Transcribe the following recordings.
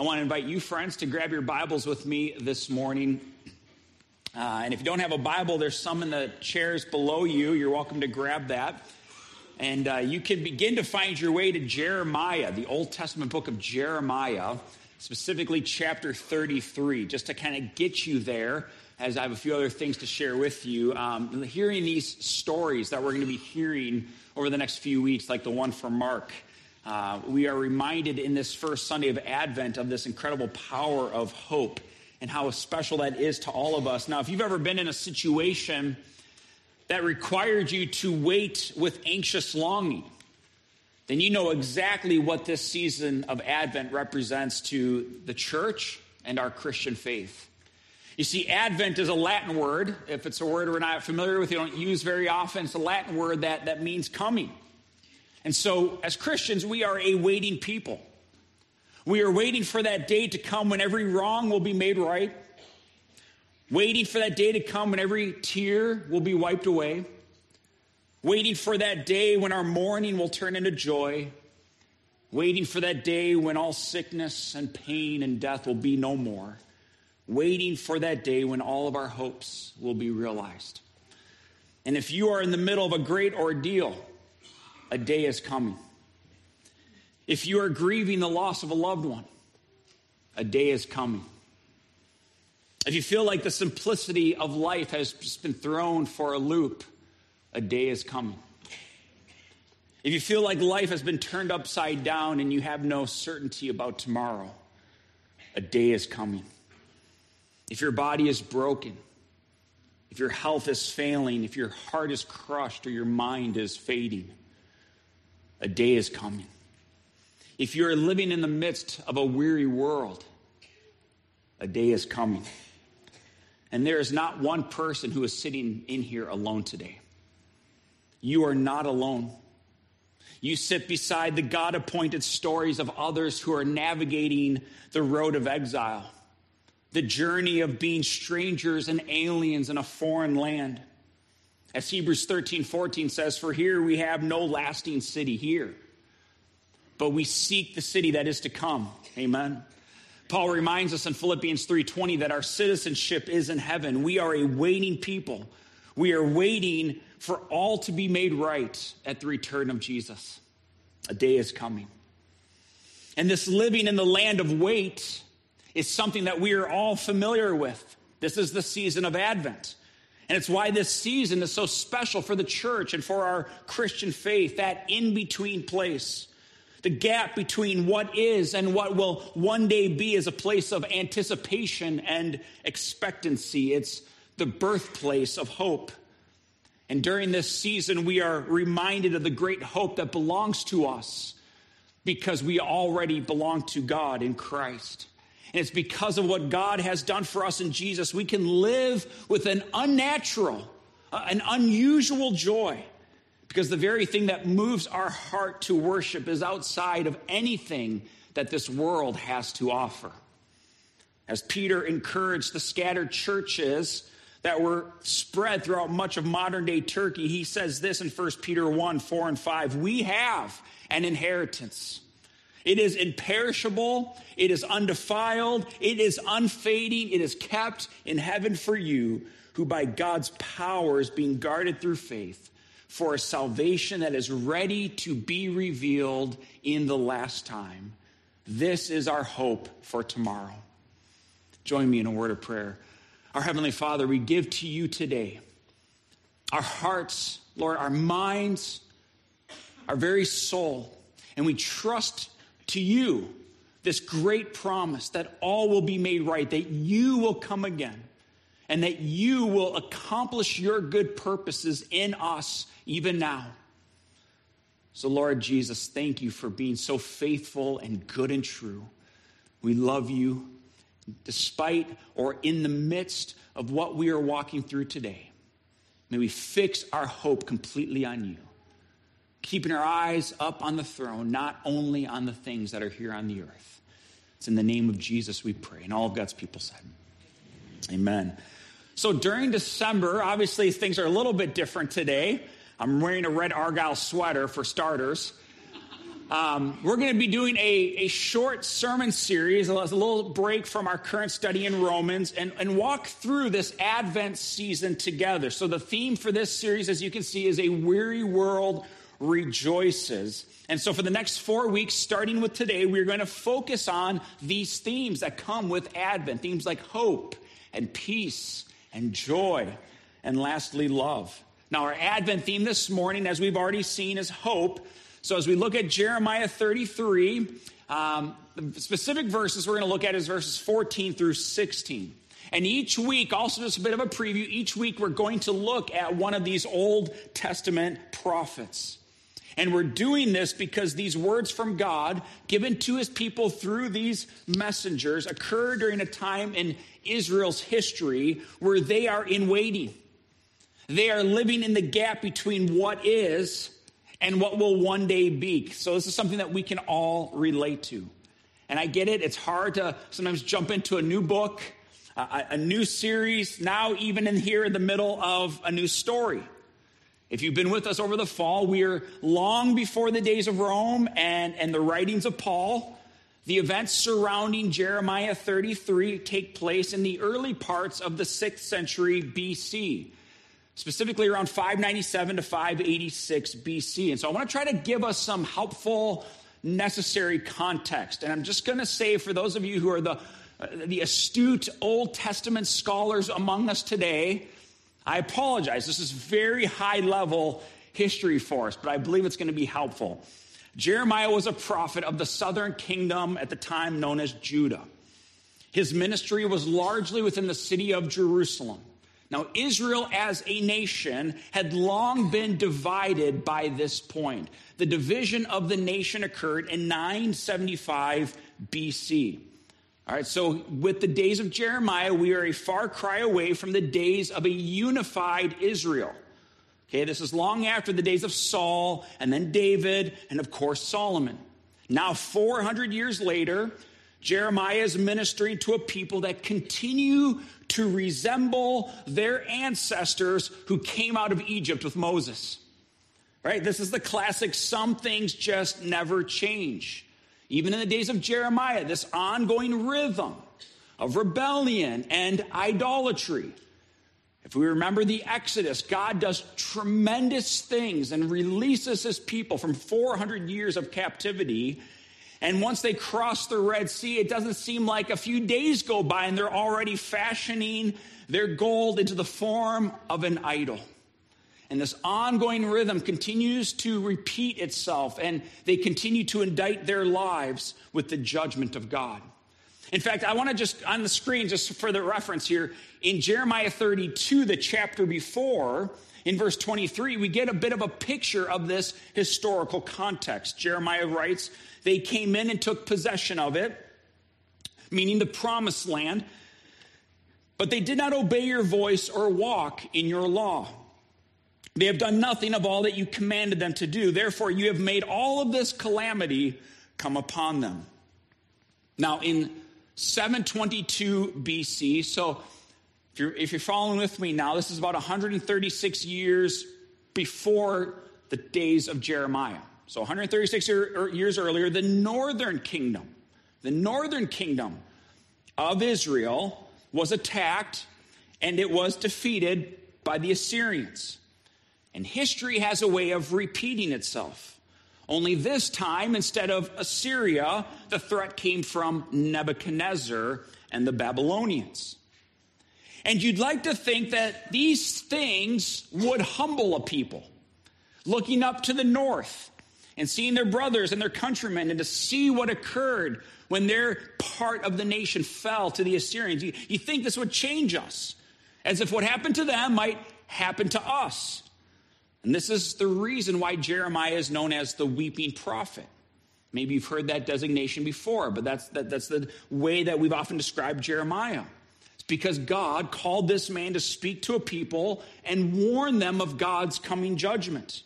I want to invite you, friends, to grab your Bibles with me this morning. Uh, and if you don't have a Bible, there's some in the chairs below you. You're welcome to grab that. And uh, you can begin to find your way to Jeremiah, the Old Testament book of Jeremiah, specifically chapter 33, just to kind of get you there as I have a few other things to share with you. Um, hearing these stories that we're going to be hearing over the next few weeks, like the one from Mark. Uh, we are reminded in this first Sunday of Advent of this incredible power of hope and how special that is to all of us. Now, if you've ever been in a situation that required you to wait with anxious longing, then you know exactly what this season of Advent represents to the church and our Christian faith. You see, Advent is a Latin word. If it's a word we're not familiar with, you don't use very often. It's a Latin word that, that means coming. And so, as Christians, we are a waiting people. We are waiting for that day to come when every wrong will be made right, waiting for that day to come when every tear will be wiped away, waiting for that day when our mourning will turn into joy, waiting for that day when all sickness and pain and death will be no more, waiting for that day when all of our hopes will be realized. And if you are in the middle of a great ordeal, a day is coming. If you are grieving the loss of a loved one, a day is coming. If you feel like the simplicity of life has just been thrown for a loop, a day is coming. If you feel like life has been turned upside down and you have no certainty about tomorrow, a day is coming. If your body is broken, if your health is failing, if your heart is crushed or your mind is fading, a day is coming. If you're living in the midst of a weary world, a day is coming. And there is not one person who is sitting in here alone today. You are not alone. You sit beside the God appointed stories of others who are navigating the road of exile, the journey of being strangers and aliens in a foreign land. As Hebrews 13, 14 says, For here we have no lasting city here, but we seek the city that is to come. Amen. Paul reminds us in Philippians 3:20 that our citizenship is in heaven. We are a waiting people. We are waiting for all to be made right at the return of Jesus. A day is coming. And this living in the land of wait is something that we are all familiar with. This is the season of Advent. And it's why this season is so special for the church and for our Christian faith, that in between place. The gap between what is and what will one day be is a place of anticipation and expectancy. It's the birthplace of hope. And during this season, we are reminded of the great hope that belongs to us because we already belong to God in Christ. And it's because of what God has done for us in Jesus, we can live with an unnatural, uh, an unusual joy. Because the very thing that moves our heart to worship is outside of anything that this world has to offer. As Peter encouraged the scattered churches that were spread throughout much of modern day Turkey, he says this in 1 Peter 1 4 and 5 We have an inheritance it is imperishable, it is undefiled, it is unfading, it is kept in heaven for you, who by God's power is being guarded through faith for a salvation that is ready to be revealed in the last time. This is our hope for tomorrow. Join me in a word of prayer. Our Heavenly Father, we give to you today our hearts, Lord, our minds, our very soul, and we trust to you this great promise that all will be made right, that you will come again, and that you will accomplish your good purposes in us even now. So, Lord Jesus, thank you for being so faithful and good and true. We love you despite or in the midst of what we are walking through today. May we fix our hope completely on you keeping our eyes up on the throne, not only on the things that are here on the earth. It's in the name of Jesus we pray. And all of God's people said, Amen. So during December, obviously things are a little bit different today. I'm wearing a red Argyle sweater for starters. Um, we're going to be doing a, a short sermon series, a little break from our current study in Romans, and, and walk through this Advent season together. So, the theme for this series, as you can see, is A Weary World Rejoices. And so, for the next four weeks, starting with today, we're going to focus on these themes that come with Advent themes like hope and peace and joy, and lastly, love. Now, our Advent theme this morning, as we've already seen, is hope. So as we look at Jeremiah 33, um, the specific verses we're going to look at is verses 14 through 16. And each week, also just a bit of a preview, each week we're going to look at one of these Old Testament prophets. And we're doing this because these words from God, given to his people through these messengers, occur during a time in Israel's history where they are in waiting. They are living in the gap between what is and what will one day be. So, this is something that we can all relate to. And I get it, it's hard to sometimes jump into a new book, a, a new series, now even in here in the middle of a new story. If you've been with us over the fall, we are long before the days of Rome and, and the writings of Paul. The events surrounding Jeremiah 33 take place in the early parts of the 6th century BC specifically around 597 to 586 BC. And so I want to try to give us some helpful, necessary context. And I'm just going to say for those of you who are the, uh, the astute Old Testament scholars among us today, I apologize. This is very high level history for us, but I believe it's going to be helpful. Jeremiah was a prophet of the southern kingdom at the time known as Judah. His ministry was largely within the city of Jerusalem. Now, Israel as a nation had long been divided by this point. The division of the nation occurred in 975 BC. All right, so with the days of Jeremiah, we are a far cry away from the days of a unified Israel. Okay, this is long after the days of Saul and then David and, of course, Solomon. Now, 400 years later, Jeremiah is ministering to a people that continue to resemble their ancestors who came out of Egypt with Moses. Right? This is the classic some things just never change. Even in the days of Jeremiah, this ongoing rhythm of rebellion and idolatry. If we remember the Exodus, God does tremendous things and releases his people from 400 years of captivity and once they cross the Red Sea, it doesn't seem like a few days go by and they're already fashioning their gold into the form of an idol. And this ongoing rhythm continues to repeat itself, and they continue to indict their lives with the judgment of God. In fact, I want to just on the screen, just for the reference here, in Jeremiah 32, the chapter before, in verse 23, we get a bit of a picture of this historical context. Jeremiah writes, They came in and took possession of it, meaning the promised land, but they did not obey your voice or walk in your law. They have done nothing of all that you commanded them to do. Therefore, you have made all of this calamity come upon them. Now, in 722 BC, so if you're, if you're following with me now, this is about 136 years before the days of Jeremiah. So 136 er, years earlier, the northern kingdom, the northern kingdom of Israel was attacked and it was defeated by the Assyrians. And history has a way of repeating itself. Only this time, instead of Assyria, the threat came from Nebuchadnezzar and the Babylonians. And you'd like to think that these things would humble a people. Looking up to the north and seeing their brothers and their countrymen and to see what occurred when their part of the nation fell to the Assyrians. You, you think this would change us, as if what happened to them might happen to us. And this is the reason why Jeremiah is known as the weeping prophet. Maybe you've heard that designation before, but that's, that, that's the way that we've often described Jeremiah It's because God called this man to speak to a people and warn them of God's coming judgment.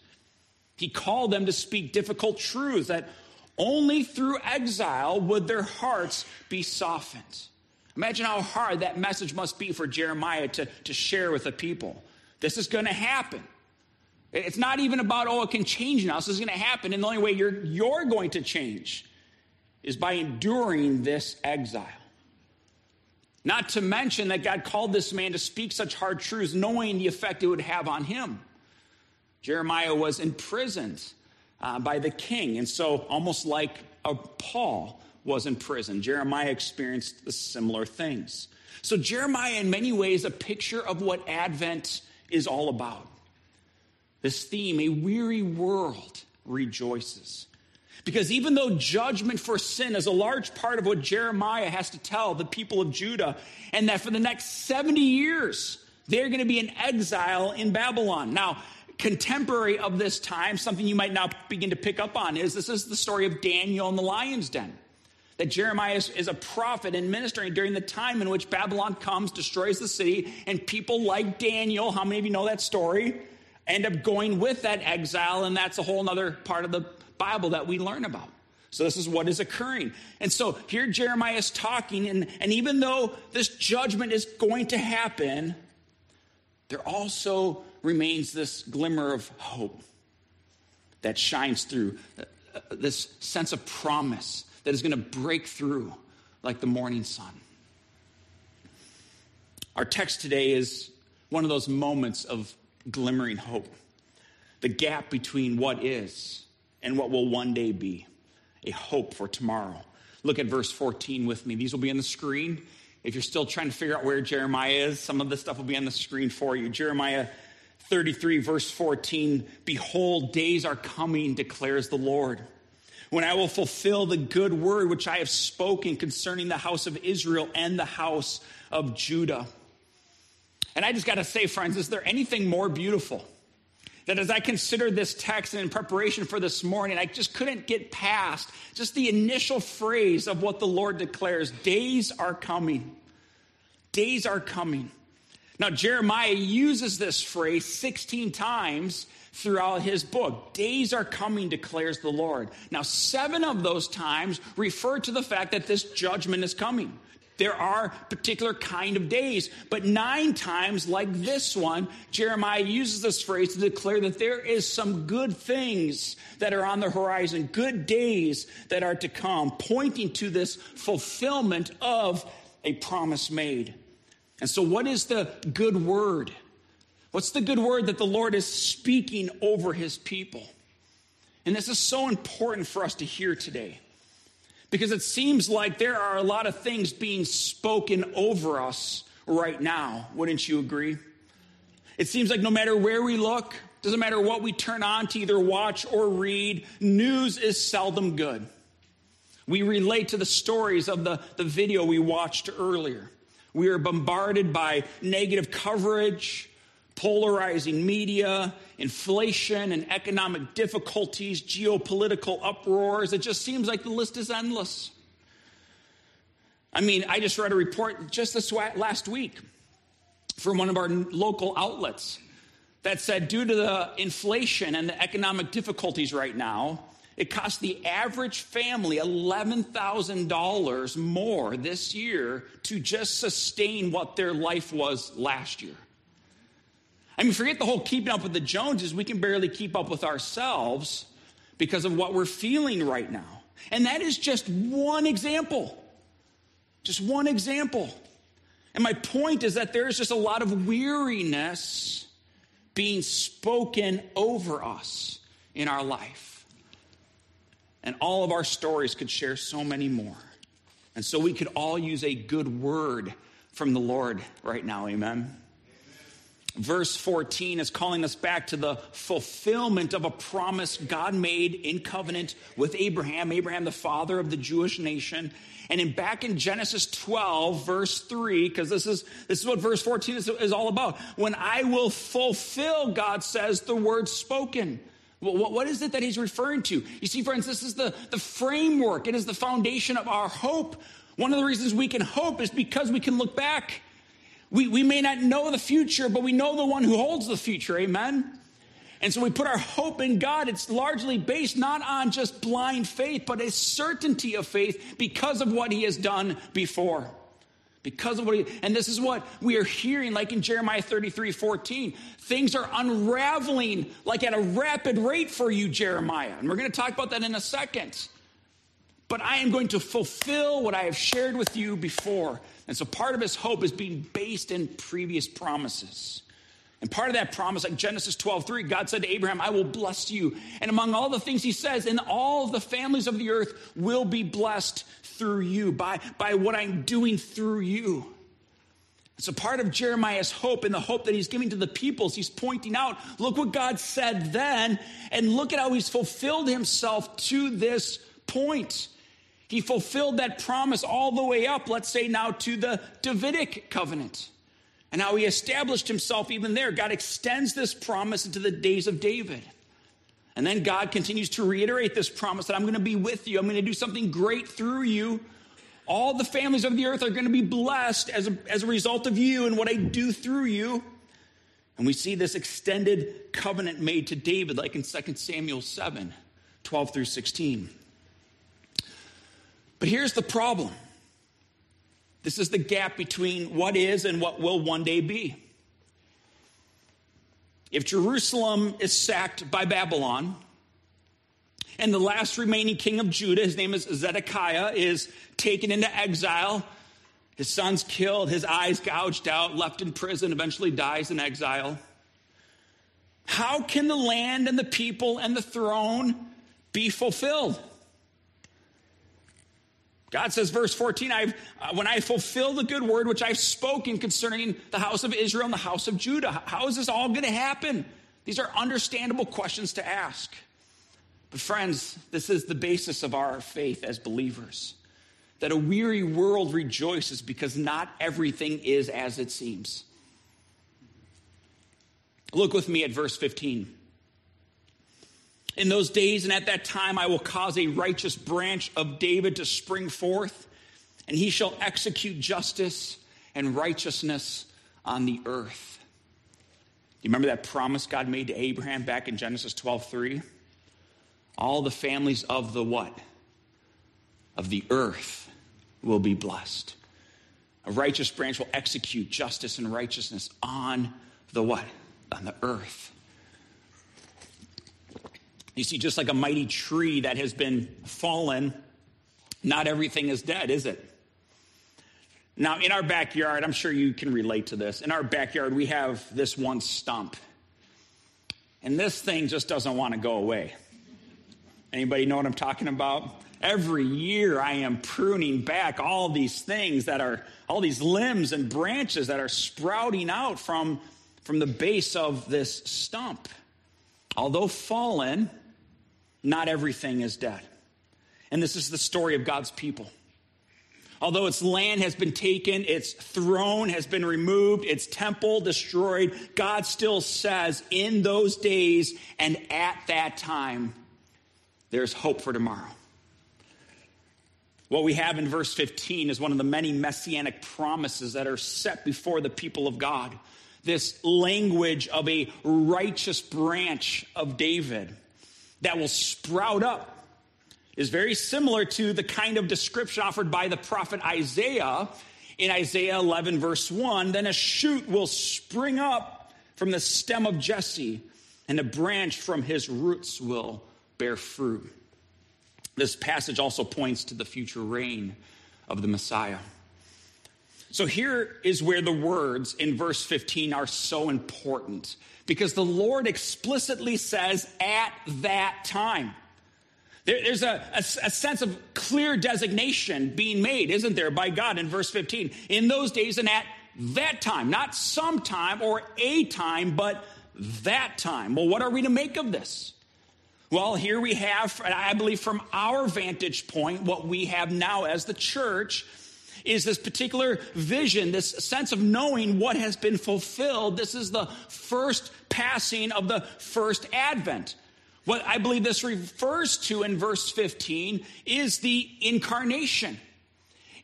He called them to speak difficult truths that only through exile would their hearts be softened. Imagine how hard that message must be for Jeremiah to, to share with the people. This is going to happen. It's not even about, oh, it can change now. This is going to happen. And the only way you're, you're going to change is by enduring this exile. Not to mention that God called this man to speak such hard truths, knowing the effect it would have on him. Jeremiah was imprisoned uh, by the king. And so, almost like a Paul was in prison, Jeremiah experienced similar things. So, Jeremiah, in many ways, a picture of what Advent is all about. This theme, a weary world rejoices. Because even though judgment for sin is a large part of what Jeremiah has to tell the people of Judah, and that for the next 70 years, they're going to be in exile in Babylon. Now, contemporary of this time, something you might now begin to pick up on is this is the story of Daniel in the lion's den. That Jeremiah is, is, a prophet and ministering during the time in which Babylon comes, destroys the city, and people like Daniel, how many of you know that story, end up going with that exile, and that's a whole other part of the Bible that we learn about. So this is what is occurring. And so here Jeremiah is talking, and, and even though this judgment is going to happen, there also remains this glimmer of hope that shines through, uh, this sense of promise that is going to break through like the morning sun. Our text today is one of those moments of glimmering hope. The gap between what is and what will one day be, a hope for tomorrow. Look at verse 14 with me. These will be on the screen. If you're still trying to figure out where Jeremiah is, some of this stuff will be on the screen for you. Jeremiah 33, verse 14 Behold, days are coming, declares the Lord, when I will fulfill the good word which I have spoken concerning the house of Israel and the house of Judah. And I just got to say, friends, is there anything more beautiful? That as I considered this text and in preparation for this morning, I just couldn't get past just the initial phrase of what the Lord declares days are coming. Days are coming. Now, Jeremiah uses this phrase 16 times throughout his book. Days are coming, declares the Lord. Now, seven of those times refer to the fact that this judgment is coming. There are particular kind of days, but nine times, like this one, Jeremiah uses this phrase to declare that there is some good things that are on the horizon, good days that are to come, pointing to this fulfillment of a promise made. And so, what is the good word? What's the good word that the Lord is speaking over his people? And this is so important for us to hear today because it seems like there are a lot of things being spoken over us right now. Wouldn't you agree? It seems like no matter where we look, doesn't matter what we turn on to either watch or read, news is seldom good. We relate to the stories of the, the video we watched earlier. We are bombarded by negative coverage, polarizing media, inflation and economic difficulties, geopolitical uproars. It just seems like the list is endless. I mean, I just read a report just this last week from one of our local outlets that said due to the inflation and the economic difficulties right now, it cost the average family $11,000 more this year to just sustain what their life was last year. I mean, forget the whole keeping up with the Joneses. We can barely keep up with ourselves because of what we're feeling right now. And that is just one example. Just one example. And my point is that there's just a lot of weariness being spoken over us in our life. And all of our stories could share so many more. And so we could all use a good word from the Lord right now. Amen. Verse 14 is calling us back to the fulfillment of a promise God made in covenant with Abraham, Abraham, the father of the Jewish nation. And in back in Genesis 12, verse 3, because this is, this is what verse 14 is, is all about. When I will fulfill, God says, the word spoken. What, what is it that he's referring to? You see, friends, this is the, the framework, it is the foundation of our hope. One of the reasons we can hope is because we can look back. We, we may not know the future, but we know the one who holds the future. Amen? And so we put our hope in God. It's largely based not on just blind faith, but a certainty of faith because of what he has done before. Because of what he, and this is what we are hearing, like in Jeremiah 33 14. Things are unraveling like at a rapid rate for you, Jeremiah. And we're going to talk about that in a second. But I am going to fulfill what I have shared with you before. And so part of his hope is being based in previous promises. And part of that promise, like Genesis 12, 3, God said to Abraham, I will bless you. And among all the things he says, and all the families of the earth will be blessed through you, by, by what I'm doing through you. It's so part of Jeremiah's hope and the hope that he's giving to the peoples, he's pointing out, look what God said then, and look at how he's fulfilled himself to this point. He fulfilled that promise all the way up, let's say now to the Davidic covenant. And how he established himself even there. God extends this promise into the days of David. And then God continues to reiterate this promise that I'm going to be with you. I'm going to do something great through you. All the families of the earth are going to be blessed as a, as a result of you and what I do through you. And we see this extended covenant made to David, like in 2 Samuel 7 12 through 16. But here's the problem this is the gap between what is and what will one day be. If Jerusalem is sacked by Babylon, and the last remaining king of Judah, his name is Zedekiah, is taken into exile, his son's killed, his eyes gouged out, left in prison, eventually dies in exile. How can the land and the people and the throne be fulfilled? God says, verse 14, I've, uh, when I fulfill the good word which I've spoken concerning the house of Israel and the house of Judah, how is this all going to happen? These are understandable questions to ask. But, friends, this is the basis of our faith as believers that a weary world rejoices because not everything is as it seems. Look with me at verse 15. In those days and at that time, I will cause a righteous branch of David to spring forth, and he shall execute justice and righteousness on the earth. You remember that promise God made to Abraham back in Genesis 12 3? All the families of the what? Of the earth will be blessed. A righteous branch will execute justice and righteousness on the what? On the earth. You see, just like a mighty tree that has been fallen, not everything is dead, is it? Now, in our backyard, I'm sure you can relate to this. In our backyard, we have this one stump. And this thing just doesn't want to go away. Anybody know what I'm talking about? Every year I am pruning back all these things that are all these limbs and branches that are sprouting out from from the base of this stump. Although fallen, not everything is dead. And this is the story of God's people. Although its land has been taken, its throne has been removed, its temple destroyed, God still says, in those days and at that time, there's hope for tomorrow. What we have in verse 15 is one of the many messianic promises that are set before the people of God. This language of a righteous branch of David that will sprout up is very similar to the kind of description offered by the prophet Isaiah in Isaiah 11, verse 1. Then a shoot will spring up from the stem of Jesse, and a branch from his roots will bear fruit. This passage also points to the future reign of the Messiah. So here is where the words in verse 15 are so important because the Lord explicitly says, at that time. there's a, a, a, sense of clear designation being made, isn't there, by God in verse 15. In those days and at that time, not sometime or a time, but that time. Well, what are we to make of this? Well, here we have, I believe, from our vantage point, what we have now as the church is this particular vision, this sense of knowing what has been fulfilled. This is the first passing of the first advent. What I believe this refers to in verse 15 is the incarnation.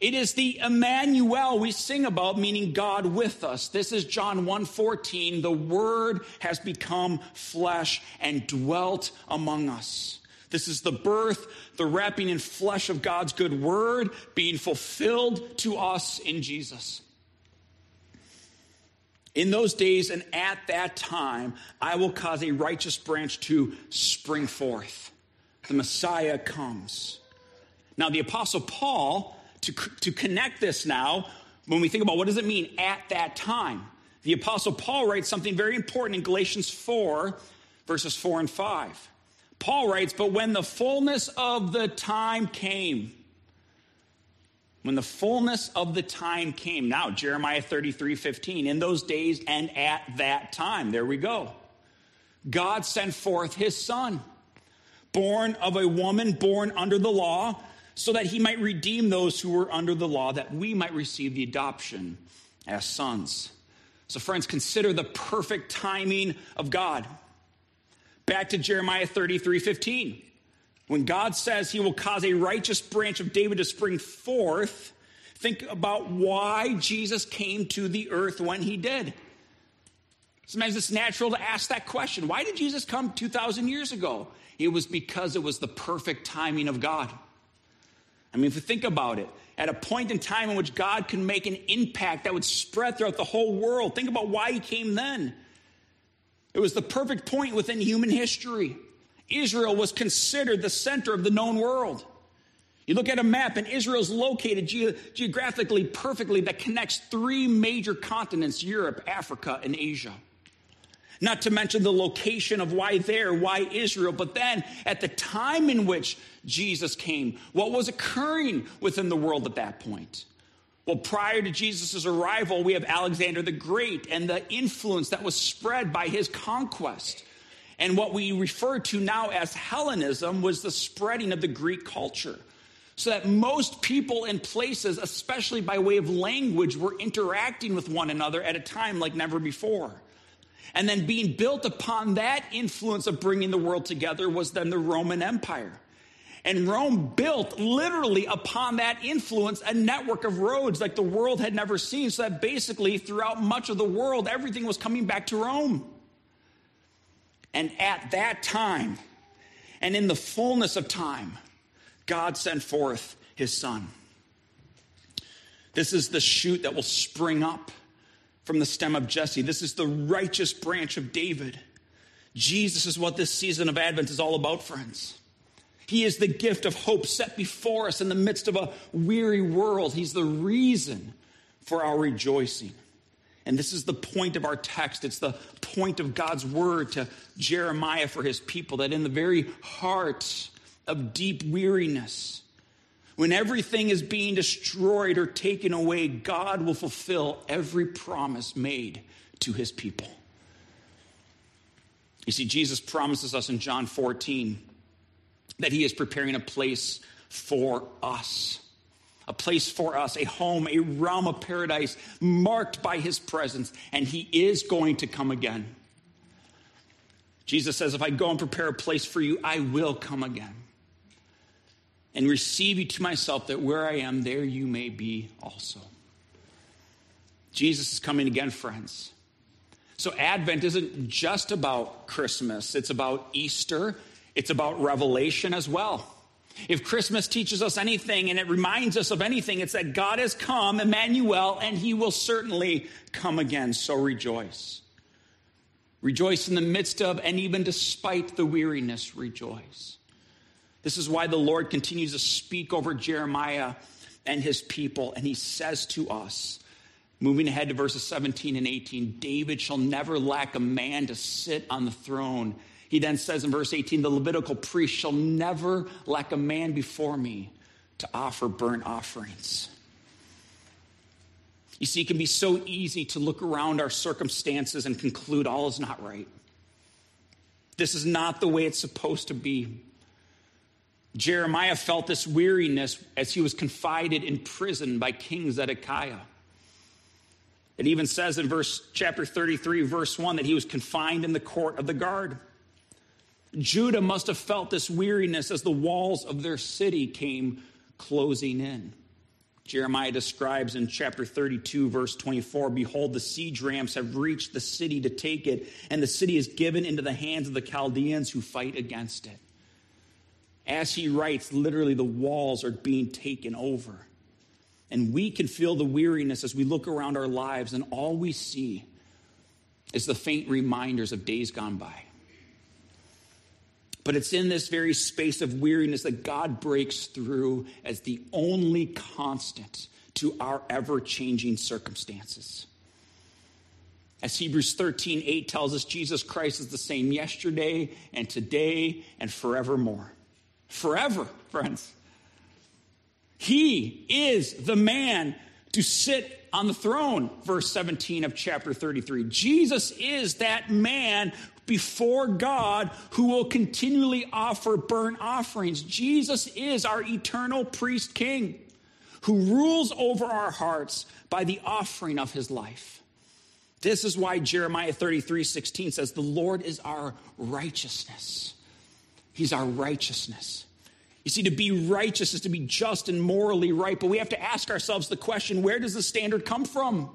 It is the Emmanuel we sing about, meaning God with us. This is John 1:14. The word has become flesh and dwelt among us. This is the birth, the wrapping in flesh of God's good word being fulfilled to us in Jesus. In those days and at that time, I will cause a righteous branch to spring forth. The Messiah comes. Now, the Apostle Paul, to, to connect this now, when we think about what does it mean at that time, the Apostle Paul writes something very important in Galatians 4, verses 4 and 5. Paul writes, But when the fullness of the time came, when the fullness of the time came, now Jeremiah 33 15, in those days and at that time, there we go. God sent forth his son, born of a woman born under the law, so that he might redeem those who were under the law, that we might receive the adoption as sons. So, friends, consider the perfect timing of God. Back to Jeremiah 33 15. When God says he will cause a righteous branch of David to spring forth, think about why Jesus came to the earth when he did. Sometimes it's natural to ask that question why did Jesus come 2,000 years ago? It was because it was the perfect timing of God. I mean, if you think about it, at a point in time in which God can make an impact that would spread throughout the whole world, think about why he came then. It was the perfect point within human history. Israel was considered the center of the known world. You look at a map, and Israel is located ge- geographically perfectly that connects three major continents Europe, Africa, and Asia. Not to mention the location of why there, why Israel, but then at the time in which Jesus came, what was occurring within the world at that point? Well, prior to Jesus' arrival, we have Alexander the Great and the influence that was spread by his conquest. And what we refer to now as Hellenism was the spreading of the Greek culture. So that most people and places, especially by way of language, were interacting with one another at a time like never before. And then being built upon that influence of bringing the world together was then the Roman Empire. And Rome built literally upon that influence a network of roads like the world had never seen. So that basically throughout much of the world, everything was coming back to Rome. And at that time, and in the fullness of time, God sent forth his son. This is the shoot that will spring up from the stem of Jesse. This is the righteous branch of David. Jesus is what this season of Advent is all about, friends. He is the gift of hope set before us in the midst of a weary world. He's the reason for our rejoicing. And this is the point of our text. It's the point of God's word to Jeremiah for his people that in the very heart of deep weariness, when everything is being destroyed or taken away, God will fulfill every promise made to his people. You see, Jesus promises us in John 14 that he is preparing a place for us. A place for us, a home, a realm of paradise marked by his presence, and he is going to come again. Jesus says, If I go and prepare a place for you, I will come again and receive you to myself, that where I am, there you may be also. Jesus is coming again, friends. So, Advent isn't just about Christmas, it's about Easter, it's about revelation as well. If Christmas teaches us anything and it reminds us of anything, it's that God has come, Emmanuel, and he will certainly come again. So rejoice. Rejoice in the midst of and even despite the weariness, rejoice. This is why the Lord continues to speak over Jeremiah and his people, and he says to us, moving ahead to verses 17 and 18, David shall never lack a man to sit on the throne he then says in verse 18, the Levitical priest shall never lack a man before me to offer burnt offerings. You see, it can be so easy to look around our circumstances and conclude all is not right. This is not the way it's supposed to be. Jeremiah felt this weariness as he was confided in prison by King Zedekiah. It even says in verse chapter 33 verse 1 that he was confined in the court of the guard. Judah must have felt this weariness as the walls of their city came closing in. Jeremiah describes in chapter 32, verse 24 Behold, the siege ramps have reached the city to take it, and the city is given into the hands of the Chaldeans who fight against it. as he writes, literally the walls are being taken over. And we can feel the weariness as we look around our lives, and all we see is the faint reminders of days gone by. But it's in this very space of weariness that God breaks through as the only constant to our ever changing circumstances. As Hebrews 13, 8 tells us, Jesus Christ is the same yesterday and today and forevermore. Forever, friends. He is the man to sit on the throne, verse 17 of chapter 33. Jesus is that man before God who will continually offer burnt offerings. Jesus is our eternal priest king who rules over our hearts by the offering of his life. This is why Jeremiah 33 16 says, The Lord is our righteousness. He's our righteousness. You see, to be righteous is to be just and morally right, but we have to ask ourselves the question where does the standard come from?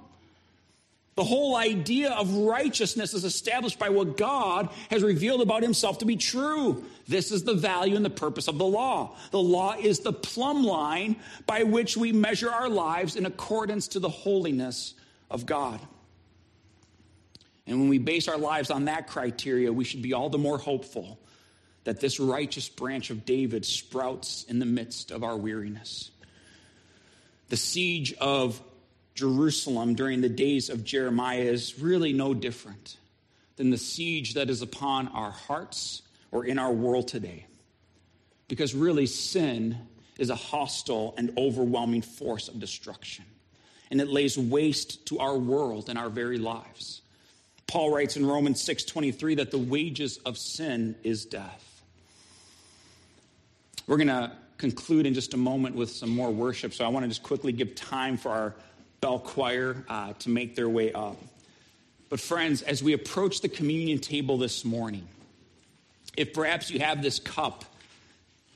The whole idea of righteousness is established by what God has revealed about himself to be true. This is the value and the purpose of the law. The law is the plumb line by which we measure our lives in accordance to the holiness of God. And when we base our lives on that criteria, we should be all the more hopeful that this righteous branch of David sprouts in the midst of our weariness. The siege of Jerusalem during the days of Jeremiah is really no different than the siege that is upon our hearts or in our world today. Because really, sin is a hostile and overwhelming force of destruction, and it lays waste to our world and our very lives. Paul writes in Romans 6:23 that the wages of sin is death. We're going to conclude in just a moment with some more worship, so I want to just quickly give time for our bell choir uh, to make their way up. But, friends, as we approach the communion table this morning, if perhaps you have this cup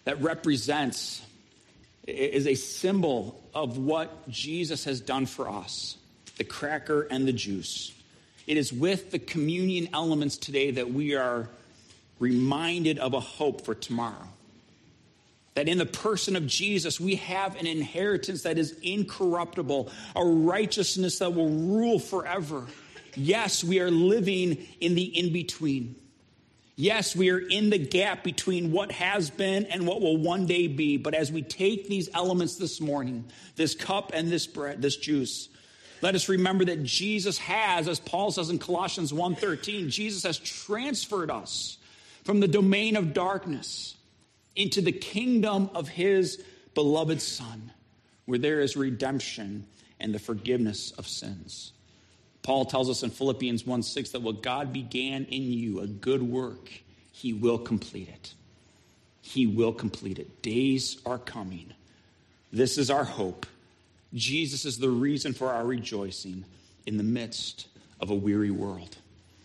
that represents, is a symbol of what Jesus has done for us the cracker and the juice. It is with the communion elements today that we are reminded of a hope for tomorrow that in the person of Jesus, we have an inheritance that is incorruptible, a righteousness that will rule forever. Yes, we are living in the in between. Yes, we are in the gap between what has been and what will one day be. But as we take these elements this morning, this cup and this bread, this juice, let us remember that Jesus has, as Paul says in Colossians 1:13, Jesus has transferred us from the domain of darkness into the kingdom of his beloved Son, where there is redemption and the forgiveness of sins. Paul tells us in Philippians 1 6 that what God began in you, a good work, he will complete it. He will complete it. Days are coming. This is our hope. Jesus is the reason for our rejoicing in the midst of a weary world.